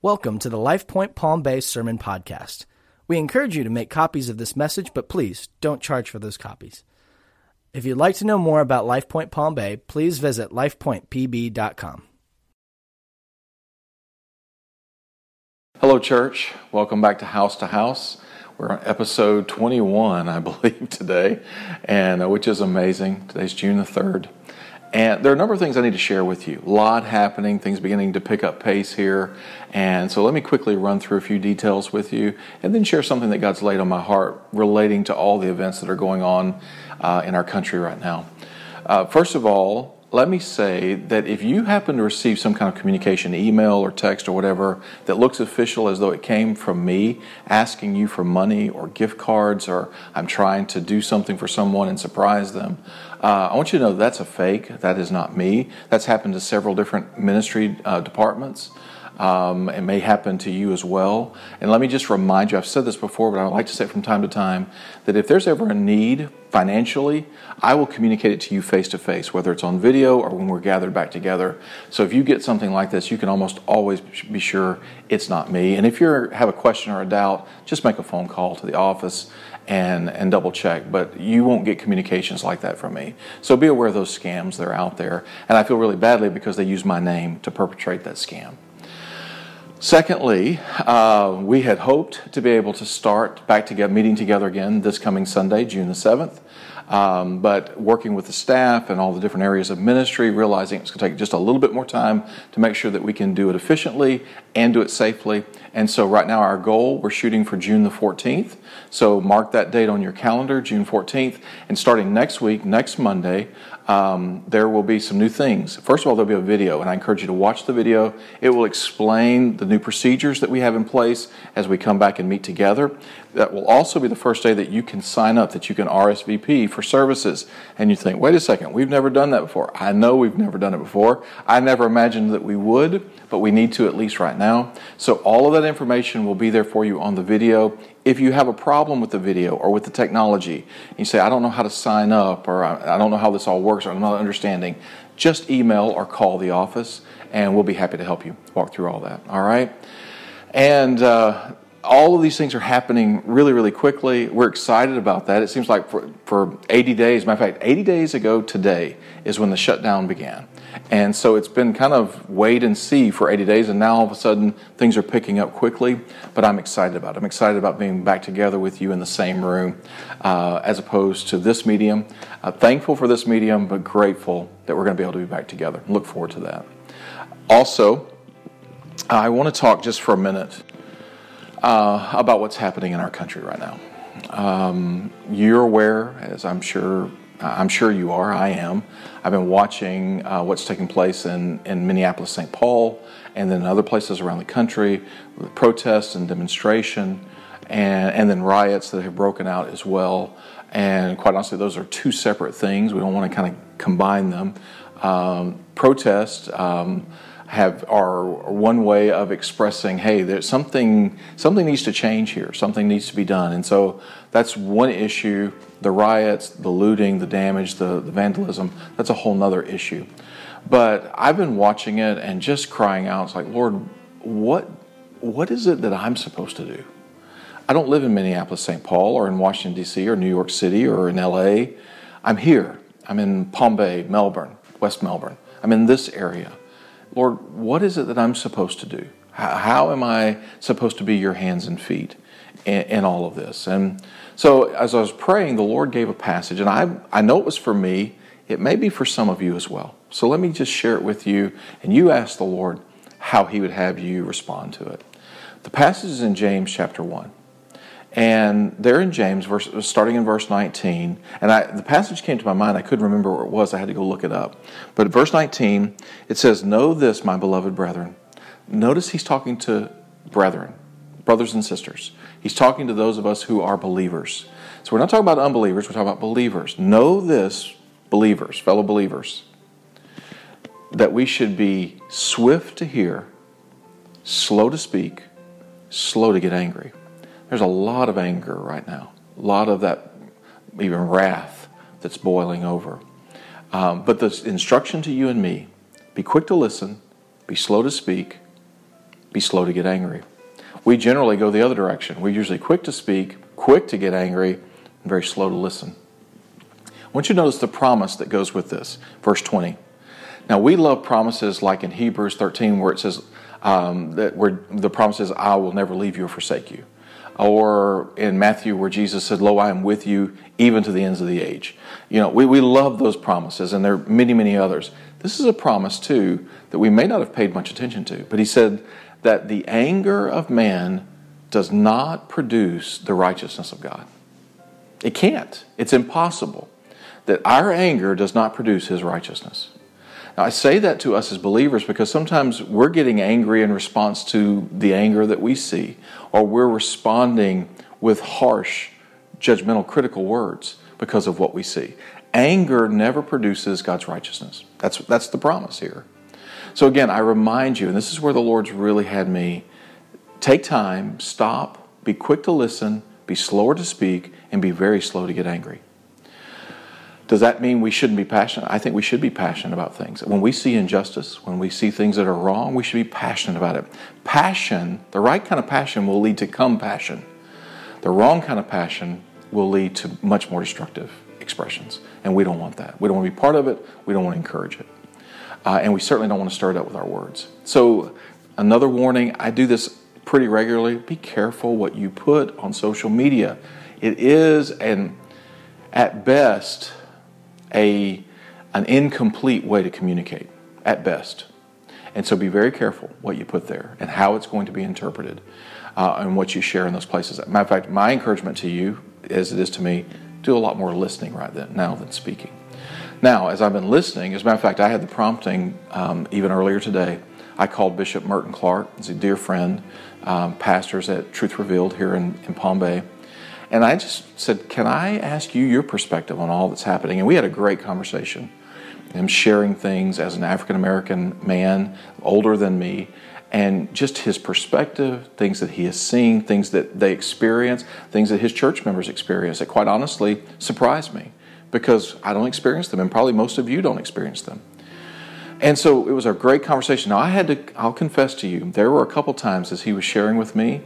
Welcome to the LifePoint Palm Bay Sermon Podcast. We encourage you to make copies of this message, but please don't charge for those copies. If you'd like to know more about LifePoint Palm Bay, please visit lifepointpb.com. Hello, church. Welcome back to House to House. We're on episode 21, I believe, today, and uh, which is amazing. Today's June the 3rd. And there are a number of things I need to share with you. A lot happening, things beginning to pick up pace here. And so let me quickly run through a few details with you and then share something that God's laid on my heart relating to all the events that are going on uh, in our country right now. Uh, first of all, let me say that if you happen to receive some kind of communication, email or text or whatever, that looks official as though it came from me asking you for money or gift cards or I'm trying to do something for someone and surprise them, uh, I want you to know that's a fake. That is not me. That's happened to several different ministry uh, departments. Um, it may happen to you as well. And let me just remind you I've said this before, but I like to say it from time to time that if there's ever a need financially, I will communicate it to you face to face, whether it's on video or when we're gathered back together. So if you get something like this, you can almost always be sure it's not me. And if you have a question or a doubt, just make a phone call to the office and, and double check. But you won't get communications like that from me. So be aware of those scams that are out there. And I feel really badly because they use my name to perpetrate that scam. Secondly, uh, we had hoped to be able to start back together, meeting together again this coming Sunday, June the 7th. Um, but working with the staff and all the different areas of ministry, realizing it's going to take just a little bit more time to make sure that we can do it efficiently and do it safely. And so, right now, our goal we're shooting for June the 14th. So, mark that date on your calendar, June 14th. And starting next week, next Monday, um, there will be some new things. First of all, there'll be a video, and I encourage you to watch the video. It will explain the new procedures that we have in place as we come back and meet together. That will also be the first day that you can sign up, that you can RSVP for services. And you think, wait a second, we've never done that before. I know we've never done it before. I never imagined that we would, but we need to at least right now. So all of that information will be there for you on the video. If you have a problem with the video or with the technology, you say, I don't know how to sign up or I don't know how this all works or I'm not understanding, just email or call the office and we'll be happy to help you walk through all that. All right? And uh, all of these things are happening really, really quickly. We're excited about that. It seems like for, for 80 days, matter of fact, 80 days ago today is when the shutdown began. And so it's been kind of wait and see for 80 days, and now all of a sudden things are picking up quickly. But I'm excited about it. I'm excited about being back together with you in the same room uh, as opposed to this medium. Uh, thankful for this medium, but grateful that we're going to be able to be back together. Look forward to that. Also, I want to talk just for a minute uh, about what's happening in our country right now. Um, you're aware, as I'm sure I'm sure you are. I am. I've been watching uh, what's taking place in, in Minneapolis, St. Paul, and then other places around the country protests and demonstration, and, and then riots that have broken out as well. And quite honestly, those are two separate things. We don't want to kind of combine them. Um, protest. Um, have are one way of expressing, hey, there's something something needs to change here, something needs to be done, and so that's one issue. The riots, the looting, the damage, the, the vandalism, that's a whole nother issue. But I've been watching it and just crying out, it's like, Lord, what what is it that I'm supposed to do? I don't live in Minneapolis, St. Paul, or in Washington, D.C., or New York City, or in LA. I'm here. I'm in Palm Bay, Melbourne, West Melbourne. I'm in this area. Lord, what is it that I'm supposed to do? How, am I supposed to be your hands and feet in, in, all of this? And so, as I was praying, the Lord gave a passage, and I, I know it was for me. It may be for some of you as well. So, let me just share it with you, and you ask the Lord how He would have you respond to it. The passage is in James chapter 1. And there in James, verse, starting in verse 19, and I, the passage came to my mind. I couldn't remember where it was. I had to go look it up. But verse 19, it says, Know this, my beloved brethren. Notice he's talking to brethren, brothers and sisters. He's talking to those of us who are believers. So we're not talking about unbelievers, we're talking about believers. Know this, believers, fellow believers, that we should be swift to hear, slow to speak, slow to get angry. There's a lot of anger right now, a lot of that, even wrath that's boiling over. Um, but the instruction to you and me be quick to listen, be slow to speak, be slow to get angry. We generally go the other direction. We're usually quick to speak, quick to get angry, and very slow to listen. I want you to notice the promise that goes with this. Verse 20. Now, we love promises like in Hebrews 13, where it says, um, that where the promise is, I will never leave you or forsake you. Or in Matthew, where Jesus said, Lo, I am with you even to the ends of the age. You know, we, we love those promises, and there are many, many others. This is a promise, too, that we may not have paid much attention to. But he said that the anger of man does not produce the righteousness of God. It can't. It's impossible that our anger does not produce his righteousness. I say that to us as believers because sometimes we're getting angry in response to the anger that we see, or we're responding with harsh, judgmental, critical words because of what we see. Anger never produces God's righteousness. That's, that's the promise here. So, again, I remind you, and this is where the Lord's really had me take time, stop, be quick to listen, be slower to speak, and be very slow to get angry. Does that mean we shouldn't be passionate? I think we should be passionate about things. When we see injustice, when we see things that are wrong, we should be passionate about it. Passion, the right kind of passion, will lead to compassion. The wrong kind of passion will lead to much more destructive expressions. And we don't want that. We don't want to be part of it. We don't want to encourage it. Uh, and we certainly don't want to stir it up with our words. So, another warning I do this pretty regularly be careful what you put on social media. It is, and at best, a, an incomplete way to communicate, at best. And so be very careful what you put there and how it's going to be interpreted uh, and what you share in those places. Matter of fact, my encouragement to you, as it is to me, do a lot more listening right then, now than speaking. Now, as I've been listening, as a matter of fact, I had the prompting um, even earlier today. I called Bishop Merton Clark, he's a dear friend, um, pastors at Truth Revealed here in, in Palm Bay. And I just said, Can I ask you your perspective on all that's happening? And we had a great conversation. Him sharing things as an African American man, older than me, and just his perspective, things that he has seen, things that they experience, things that his church members experience that quite honestly surprised me because I don't experience them, and probably most of you don't experience them. And so it was a great conversation. Now, I had to, I'll confess to you, there were a couple times as he was sharing with me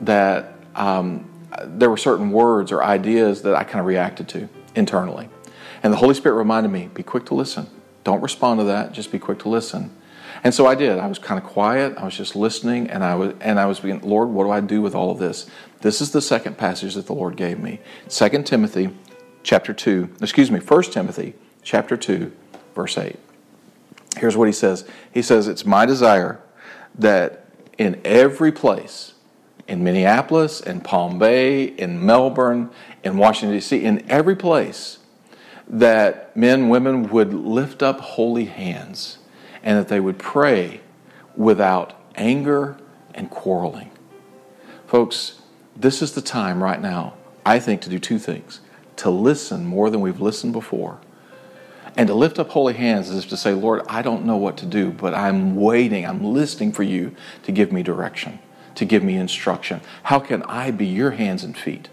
that um, there were certain words or ideas that I kind of reacted to internally. And the Holy Spirit reminded me be quick to listen. Don't respond to that, just be quick to listen. And so I did. I was kind of quiet. I was just listening, and I was and I was being, Lord, what do I do with all of this? This is the second passage that the Lord gave me. 2 Timothy chapter 2, excuse me, 1 Timothy chapter 2, verse 8. Here's what he says. He says, It's my desire that in every place in Minneapolis, in Palm Bay, in Melbourne, in Washington, D.C., in every place, that men, women would lift up holy hands and that they would pray without anger and quarreling. Folks, this is the time right now, I think, to do two things to listen more than we've listened before. And to lift up holy hands is to say, Lord, I don't know what to do, but I'm waiting, I'm listening for you to give me direction to give me instruction. How can I be your hands and feet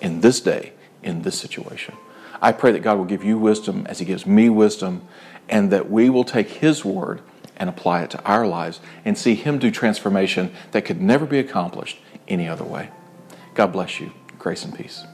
in this day, in this situation? I pray that God will give you wisdom as He gives me wisdom, and that we will take His word and apply it to our lives and see Him do transformation that could never be accomplished any other way. God bless you. Grace and peace.